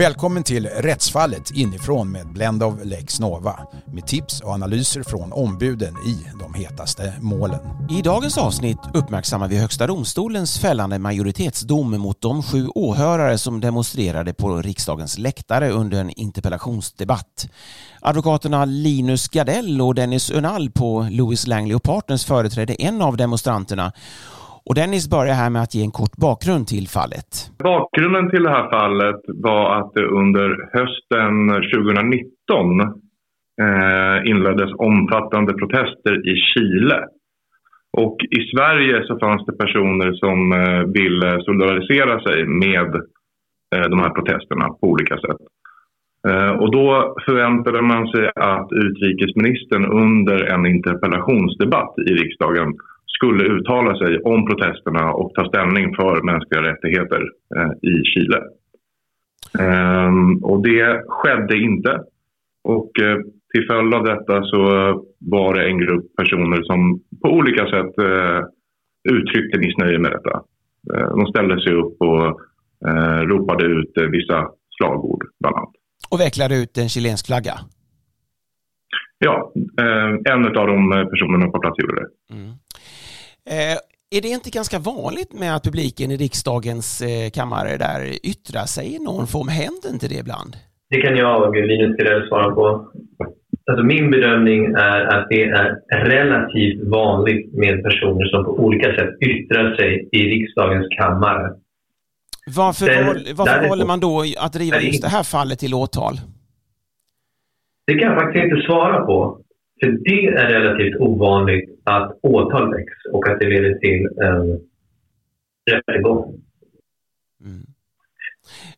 Välkommen till Rättsfallet inifrån med Blend of Lex Nova med tips och analyser från ombuden i de hetaste målen. I dagens avsnitt uppmärksammar vi Högsta domstolens fällande majoritetsdom mot de sju åhörare som demonstrerade på riksdagens läktare under en interpellationsdebatt. Advokaterna Linus Gardell och Dennis Önall på Louis Langley Partners företrädde en av demonstranterna och Dennis börjar här med att ge en kort bakgrund till fallet. Bakgrunden till det här fallet var att det under hösten 2019 eh, inleddes omfattande protester i Chile. Och i Sverige så fanns det personer som eh, ville solidarisera sig med eh, de här protesterna på olika sätt. Eh, och då förväntade man sig att utrikesministern under en interpellationsdebatt i riksdagen skulle uttala sig om protesterna och ta ställning för mänskliga rättigheter eh, i Chile. Ehm, och det skedde inte. Och eh, till följd av detta så var det en grupp personer som på olika sätt eh, uttryckte missnöje med detta. De ställde sig upp och ropade ut vissa slagord bland annat. Och vecklade ut en chilensk flagga? Ja, en av de personerna på plats gjorde det. Mm. Eh, är det inte ganska vanligt med att publiken i riksdagens eh, kammare där yttrar sig i någon form? Händer inte det ibland? Det kan jag Linus Gardell svara på. Alltså min bedömning är att det är relativt vanligt med personer som på olika sätt yttrar sig i riksdagens kammare. Varför, Den, val, varför valde man då att driva just det här fallet till åtal? Det kan jag faktiskt inte svara på. För det är relativt ovanligt att åtal väcks och att det leder till en rättegång. Mm.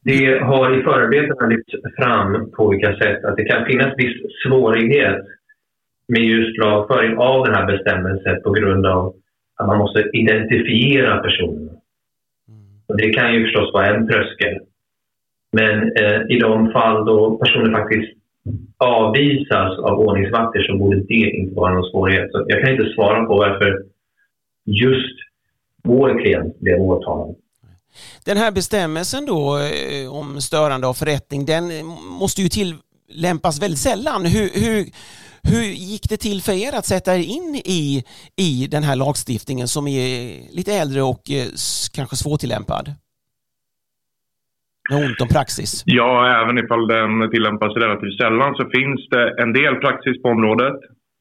Det har i förarbetena lyfts fram på olika sätt att det kan finnas viss svårighet med just lagföring av den här bestämmelsen på grund av att man måste identifiera personen. Mm. Och det kan ju förstås vara en tröskel. Men eh, i de fall då personer faktiskt avvisas av ordningsvakter så borde det inte vara någon svårighet. Så jag kan inte svara på varför just vår klient blev åtalad. Den här bestämmelsen då eh, om störande av förrättning, den måste ju tillämpas väldigt sällan. Hur, hur, hur gick det till för er att sätta er in i, i den här lagstiftningen som är lite äldre och eh, kanske svårtillämpad? Med ont om praxis? Ja, även ifall den tillämpas relativt sällan så finns det en del praxis på området.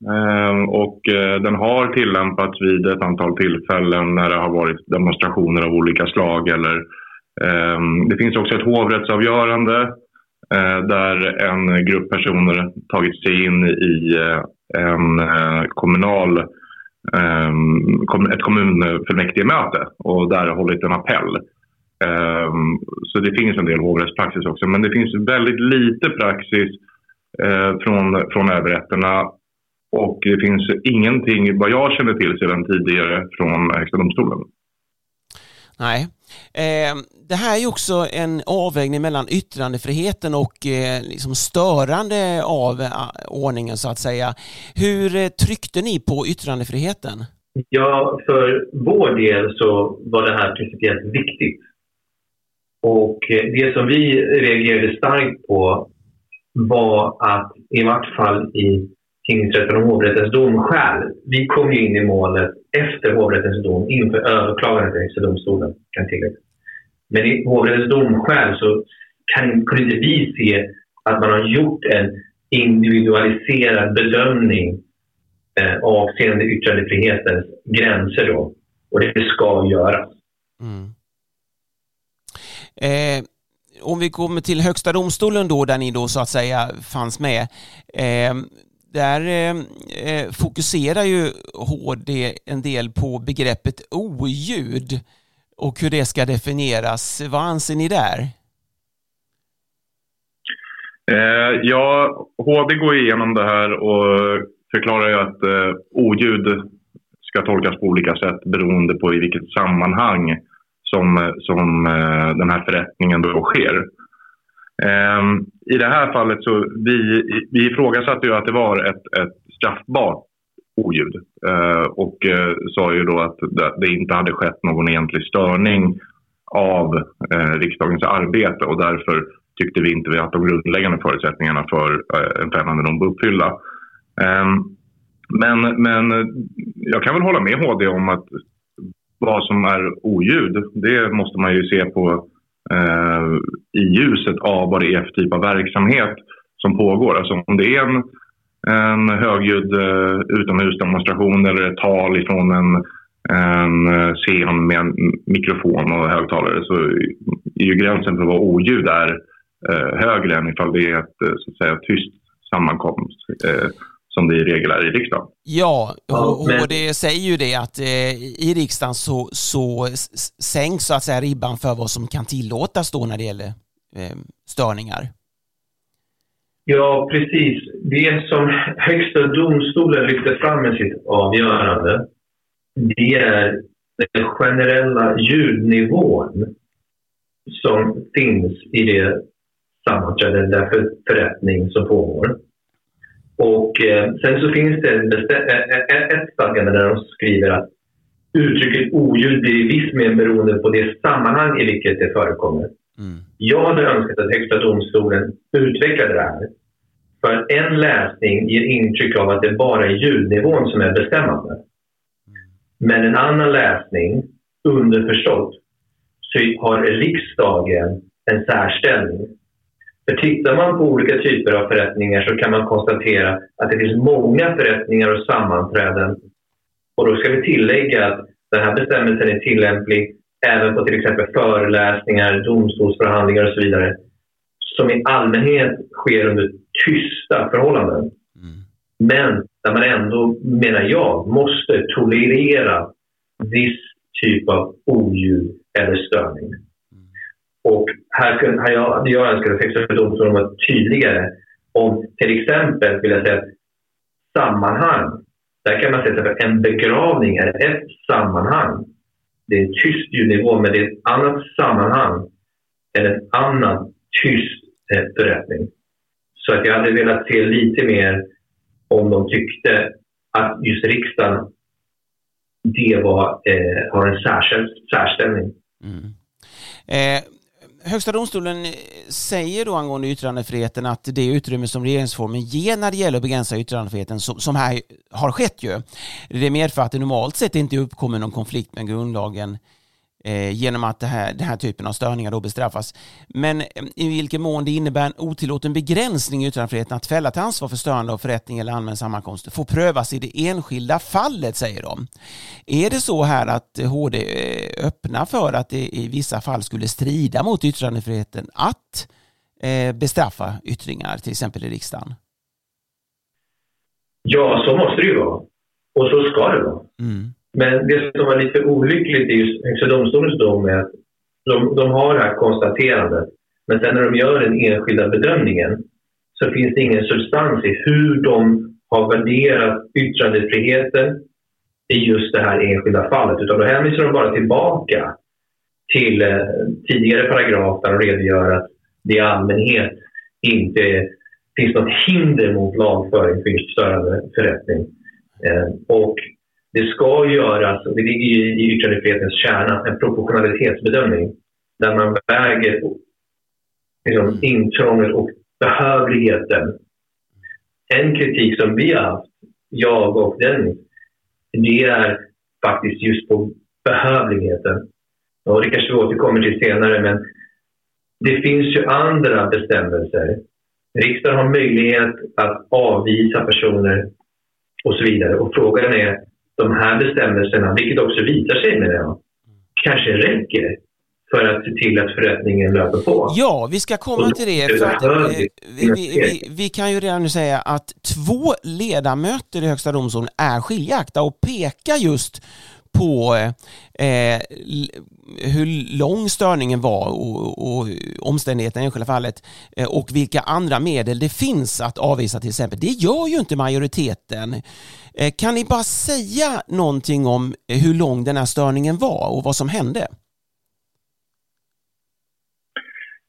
Ehm, och eh, den har tillämpats vid ett antal tillfällen när det har varit demonstrationer av olika slag. Eller, ehm, det finns också ett hovrättsavgörande eh, där en grupp personer tagit sig in i eh, en kommunal, ehm, ett kommunfullmäktigemöte och där hållit en appell. Ehm, så det finns en del hovrättspraxis också. Men det finns väldigt lite praxis eh, från, från överrätterna. Och det finns ingenting, vad jag känner till sedan tidigare, från Högsta domstolen. Nej. Eh, det här är ju också en avvägning mellan yttrandefriheten och eh, liksom störande av eh, ordningen så att säga. Hur eh, tryckte ni på yttrandefriheten? Ja, för vår del så var det här principiellt viktigt. Och eh, det som vi reagerade starkt på var att i vart fall i tingsrätten och hovrättens domskäl. Vi kom ju in i målet efter hovrättens dom inför överklagandet till Högsta domstolen. Kan Men i hovrättens domskäl så kan, kunde inte vi se att man har gjort en individualiserad bedömning eh, avseende yttrandefrihetens gränser. Då. Och det ska göras. Mm. Eh, om vi kommer till Högsta domstolen då, där ni då så att säga fanns med. Eh, där eh, eh fokuserar ju HD en del på begreppet oljud och hur det ska definieras. Vad anser ni där? Eh, ja, HD går igenom det här och förklarar ju att eh, oljud ska tolkas på olika sätt beroende på i vilket sammanhang som, som eh, den här förrättningen då sker. Ehm, I det här fallet så vi, vi ifrågasatte ju att det var ett, ett straffbart oljud eh, och eh, sa ju då att det inte hade skett någon egentlig störning av eh, riksdagens arbete och därför tyckte vi inte att de grundläggande förutsättningarna för eh, en fällande dom var uppfyllda. Eh, men, men jag kan väl hålla med HD om att vad som är oljud, det måste man ju se på eh, i ljuset av vad det är för typ av verksamhet som pågår. Alltså om det är en, en högljudd eh, utomhusdemonstration eller ett tal ifrån en en eh, scen med en mikrofon och högtalare så är ju gränsen för vad oljud är eh, högre än ifall det är ett eh, så att säga, tyst sammankomst eh, som det i regel är i riksdagen. Ja, och, och det säger ju det att eh, i riksdagen så, så sänks så att säga ribban för vad som kan tillåtas då när det gäller eh, störningar. Ja, precis. Det som Högsta domstolen lyfter fram med sitt avgörande det är den generella ljudnivån som finns i det sammanträde, den för, förrättning som pågår. Och eh, sen så finns det ett stadgande där de skriver att uttrycket oljud blir i viss mån beroende på det sammanhang i vilket det förekommer. Mm. Jag hade önskat att Högsta domstolen utvecklade det här. För en läsning ger intryck av att det bara är ljudnivån som är bestämmande. Men en annan läsning, underförstått, så har riksdagen en särställning. För tittar man på olika typer av förrättningar så kan man konstatera att det finns många förrättningar och sammanträden. Och då ska vi tillägga att den här bestämmelsen är tillämplig även på till exempel föreläsningar, domstolsförhandlingar och så vidare som i allmänhet sker under tysta förhållanden. Mm. Men där man ändå, menar jag, måste tolerera viss typ av oljud eller störning. Mm. Och här hade jag, jag önskar att Högsta domstolen var tydligare om till exempel, vill jag säga, sammanhang. Där kan man säga att en begravning är ett sammanhang. Det är en tyst ljudnivå, men det är ett annat sammanhang än en annan tyst eh, berättning. Så att jag hade velat se lite mer om de tyckte att just riksdagen det var, eh, har en särskild, särställning. Mm. Eh, Högsta domstolen säger då angående yttrandefriheten att det utrymme som regeringsformen ger när det gäller att begränsa yttrandefriheten, som, som här har skett ju, det medför att det normalt sett inte uppkommer någon konflikt med grundlagen eh, genom att det här, den här typen av störningar då bestraffas. Men eh, i vilken mån det innebär en otillåten begränsning i yttrandefriheten att fälla till ansvar för störande av förrättning eller allmän sammankomst får prövas i det enskilda fallet, säger de. Är det så här att HD eh, öppnar för att det i vissa fall skulle strida mot yttrandefriheten att eh, bestraffa yttringar, till exempel i riksdagen? Ja, så måste det ju vara. Och så ska det vara. Mm. Men det som var lite olyckligt i Högsta domstolens dom är att de, de har det här konstaterandet. Men sen när de gör den enskilda bedömningen så finns det ingen substans i hur de har värderat yttrandefriheten i just det här enskilda fallet. Utan då hänvisar de bara tillbaka till eh, tidigare paragraf där de redogör att det i allmänhet inte finns något hinder mot lagföring för störande förrättning. Eh, och det ska göras, och det ligger i yttrandefrihetens kärna, en proportionalitetsbedömning där man väger liksom, intrånget och behövligheten. En kritik som vi har haft, jag och Dennis, det är faktiskt just på behövligheten. Och det kanske vi återkommer till senare, men det finns ju andra bestämmelser. Riksdagen har möjlighet att avvisa personer och så vidare. Och frågan är, de här bestämmelserna, vilket också visar sig menar jag, kanske räcker för att se till att förrättningen löper på. Ja, vi ska komma till det. För att, eh, vi, vi, vi, vi, kan ju redan nu säga att två ledamöter i Högsta domstolen är skiljakta och pekar just på eh, eh hur lång störningen var och, och omständigheterna i enskilda fallet eh, och vilka andra medel det finns att avvisa till exempel. Det gör ju inte majoriteten. Eh, kan ni bara säga någonting om hur lång den här störningen var och vad som hände?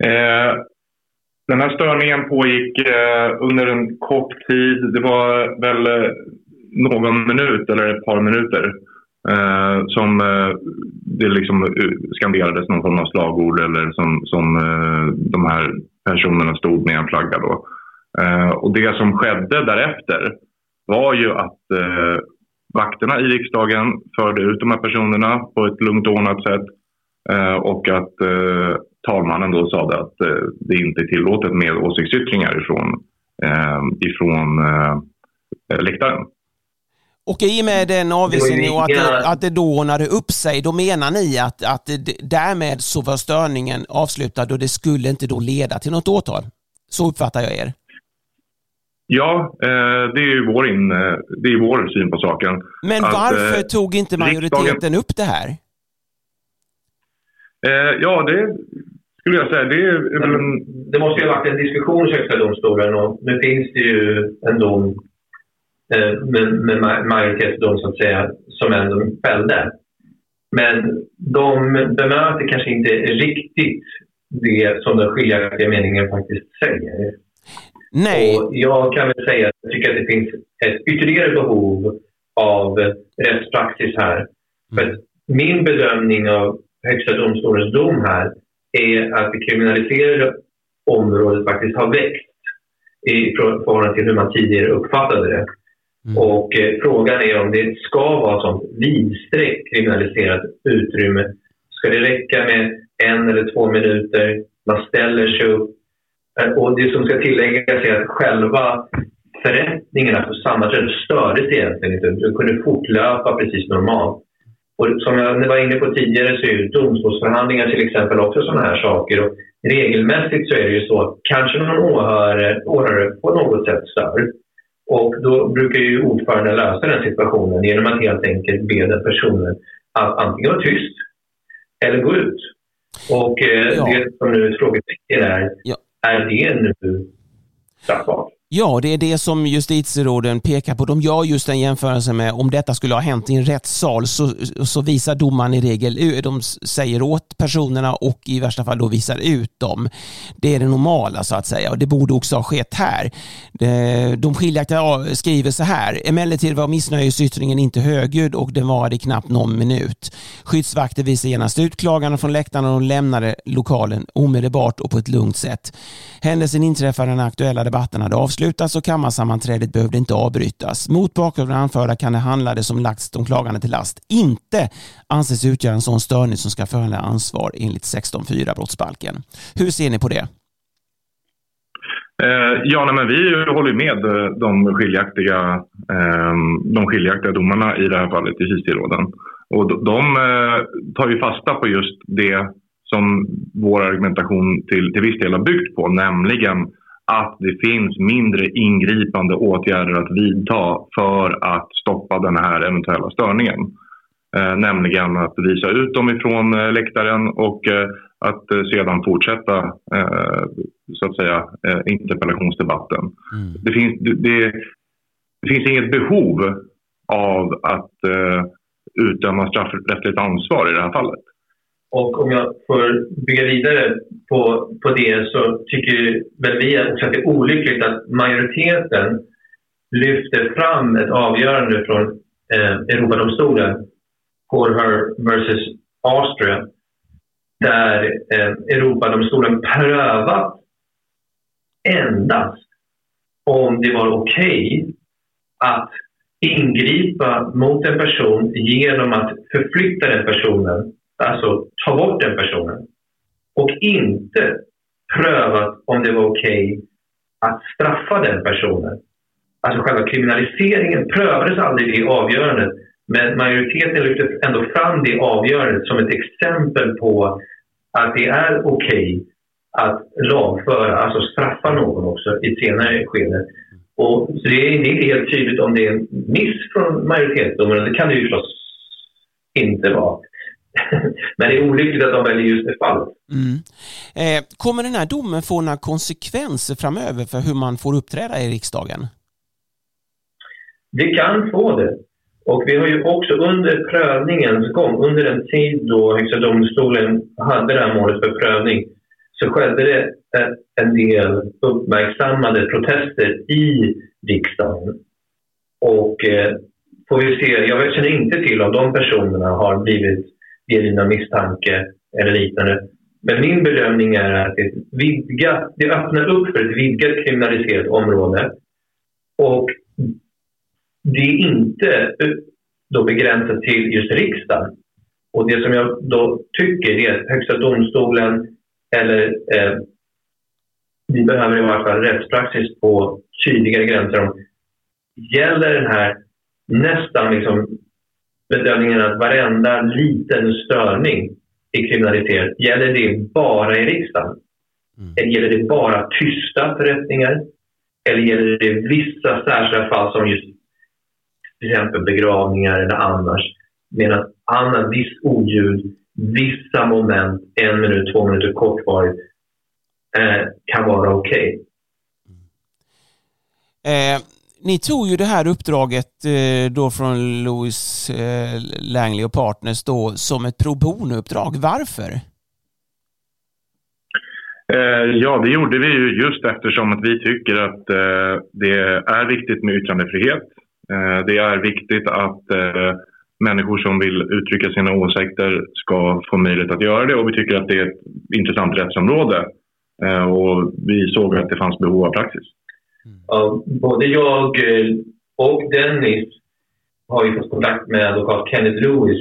Eh, den här störningen pågick eh, under en kort tid. Det var väl eh, någon minut eller ett par minuter. Eh, som eh, det liksom eh, skanderades någon form av slagord eller som, som eh, de här personerna stod med en flagga. Då. Eh, och det som skedde därefter var ju att eh, vakterna i riksdagen förde ut de här personerna på ett lugnt och ordnat sätt eh, och att eh, talmannen då sa att eh, det inte är tillåtet med åsiktsyttringar ifrån, eh, ifrån eh, läktaren. Och i och med den avvisningen och att det, att det då ordnade upp sig, då menar ni att, att därmed så var störningen avslutad och det skulle inte då leda till något åtal? Så uppfattar jag er. Ja, eh, det är ju vår, in, det är vår syn på saken. Men att, varför eh, tog inte majoriteten riksdagen... upp det här? Eh, ja, det skulle jag säga. Det, är det måste ju ha varit en diskussion i Högsta domstolen och nu finns det ju en dom med, med majoritetsdom så att säga som ändå fällde. Men de bemöter kanske inte riktigt det som den skiljaktiga meningen faktiskt säger. Nej. Och jag kan väl säga att jag tycker att det finns ett ytterligare behov av rättspraxis här. För min bedömning av Högsta domstolens dom här är att det kriminaliserade området faktiskt har växt i förhållande till hur man tidigare uppfattade det. Mm. Och eh, frågan är om det ska vara sånt vidsträckt kriminaliserat utrymme. Ska det räcka med en eller två minuter? Man ställer sig upp, eh, och det som ska tilläggas är att själva förrättningarna på sammanträdet stördes egentligen inte. Det kunde fortlöpa precis normalt. Och som jag var inne på tidigare så är ju domstolsförhandlingar till exempel också sådana här saker. Och regelmässigt så är det ju så att kanske någon åhörare, åhörare på något sätt stör. Och då brukar ju ordföranden lösa den situationen genom att helt enkelt be den personen att antingen vara tyst eller gå ut. Och eh, ja. det som nu är frågetecken är, ja är det nu straffbart? Ja, det är det som justitieråden pekar på. De gör just en jämförelse med om detta skulle ha hänt i en rättssal så, så visar domaren i regel, de säger åt personerna och i värsta fall då visar ut dem. Det är det normala så att säga och det borde också ha skett här. De skiljaktiga skriver så här, emellertid var missnöjesyttringen inte högljudd och den varade knappt någon minut. Skyddsvakter visade genast ut klagarna från läktarna och lämnade lokalen omedelbart och på ett lugnt sätt. Händelsen inträffade när aktuella debatten hade avslutats avslutas och kammarsammanträdet behövde inte avbrytas. Mot bakgrund av det anförda kan det handlade som lagts de klagande till last inte anses utgöra en sån störning som ska föranleda ansvar enligt 16.4 brottsbalken. Hur ser ni på det? Eh, ja, nej, men vi håller med eh, de skiljaktiga, eh, de skiljaktiga domarna i det här fallet i justitieråden. Och de eh, tar ju fasta på just det som vår argumentation till, till viss del har byggt på, nämligen att det finns mindre ingripande åtgärder att vidta för att stoppa den här eventuella störningen. Eh, nämligen att visa ut dem ifrån eh, läktaren och eh, att eh, sedan fortsätta eh, så att säga eh, interpellationsdebatten. Mm. Det, finns, det, det, finns inget behov av att utdöma straffrättsligt ansvar i det här fallet. Och om jag får bygga vidare på, det så tycker väl vi också att det är olyckligt att majoriteten lyfter fram ett avgörande från eh, Europadomstolen, Horher vs Austria, där eh, Europadomstolen prövat endast om det var okej okay att ingripa mot en person genom att förflytta den personen alltså ta bort den personen och inte prövat om det var okej okay att straffa den personen. Alltså själva kriminaliseringen prövades aldrig i avgörandet men majoriteten lyfte ändå fram det avgörandet som ett exempel på att det är okej okay att lagföra, alltså straffa någon också i ett senare skede. Och, så det är inte helt tydligt om det är en miss från majoritetsdomen, det kan det ju förstås inte vara. Men det är olyckligt att de väljer just det fallet. Mm. Eh, kommer den här domen få några konsekvenser framöver för hur man får uppträda i riksdagen? Det kan få det. Och vi har ju också under prövningens gång, under den tid då Högsta domstolen hade det här målet för prövning, så skedde det en del uppmärksammade protester i riksdagen. Och eh, får vi se. Jag känner inte till om de personerna har blivit delgivna misstanke eller liknande. Men min bedömning är att det, vidgat, det öppnar upp för ett vidgat kriminaliserat område. Och det är inte eh, då begränsat till just riksdagen. Och det som jag då tycker är att Högsta domstolen eller eh, vi behöver i varje fall rättspraxis på tydligare gränser om gäller den här nästan liksom bedömningen att varenda liten störning i kriminalitet, gäller det bara i riksdagen? Mm. Eller gäller det bara tysta förrättningar? Eller gäller det vissa särskilda fall som just till exempel begravningar eller annars? Medan annat, viss oljud, vissa moment, en minut, två minuter kortvarigt, eh, kan vara okej. Okay. Eh, ni tog ju det här uppdraget eh, då från Louis eh, Langley och Partners då som ett pro bono-uppdrag. Varför? Eh, ja, det gjorde vi ju just eftersom att vi tycker att eh, det är viktigt med yttrandefrihet. Eh, det är viktigt att människor som vill uttrycka sina åsikter ska få möjlighet att göra det och vi tycker att det är ett intressant rättsområde. Och vi såg att det fanns behov av praxis. Mm. både jag eh, och Dennis har ju fått kontakt med advokat Kenneth Lewis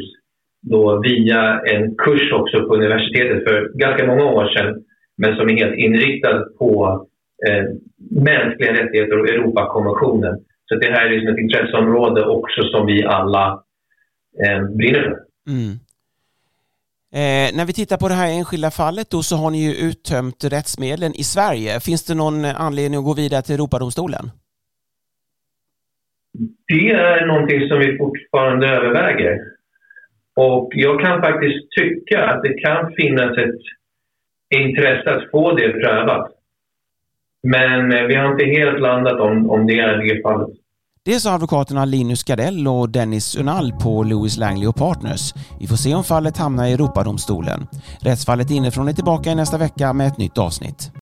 då via en kurs också på universitetet för ganska många år sedan men som är helt inriktad på eh, mänskliga rättigheter och Europakonventionen. Så det här är liksom ett intresseområde också som vi alla eh, brinner för. Mm. Eh, när vi tittar på det här enskilda fallet då så har ni ju uttömt rättsmedlen i Sverige. Finns det någon anledning att gå vidare till Europadomstolen? Det är någonting som vi fortfarande överväger. Och jag kan faktiskt tycka att det kan finnas ett intresse att få det prövat. Men eh, vi har inte helt landat om, om det är det fallet. Det sa advokaterna Linus Gardell och Dennis Unall på Lewis Langley och Partners. Vi får se om fallet hamnar i Europadomstolen. Rättsfallet inifrån är tillbaka i nästa vecka med ett nytt avsnitt.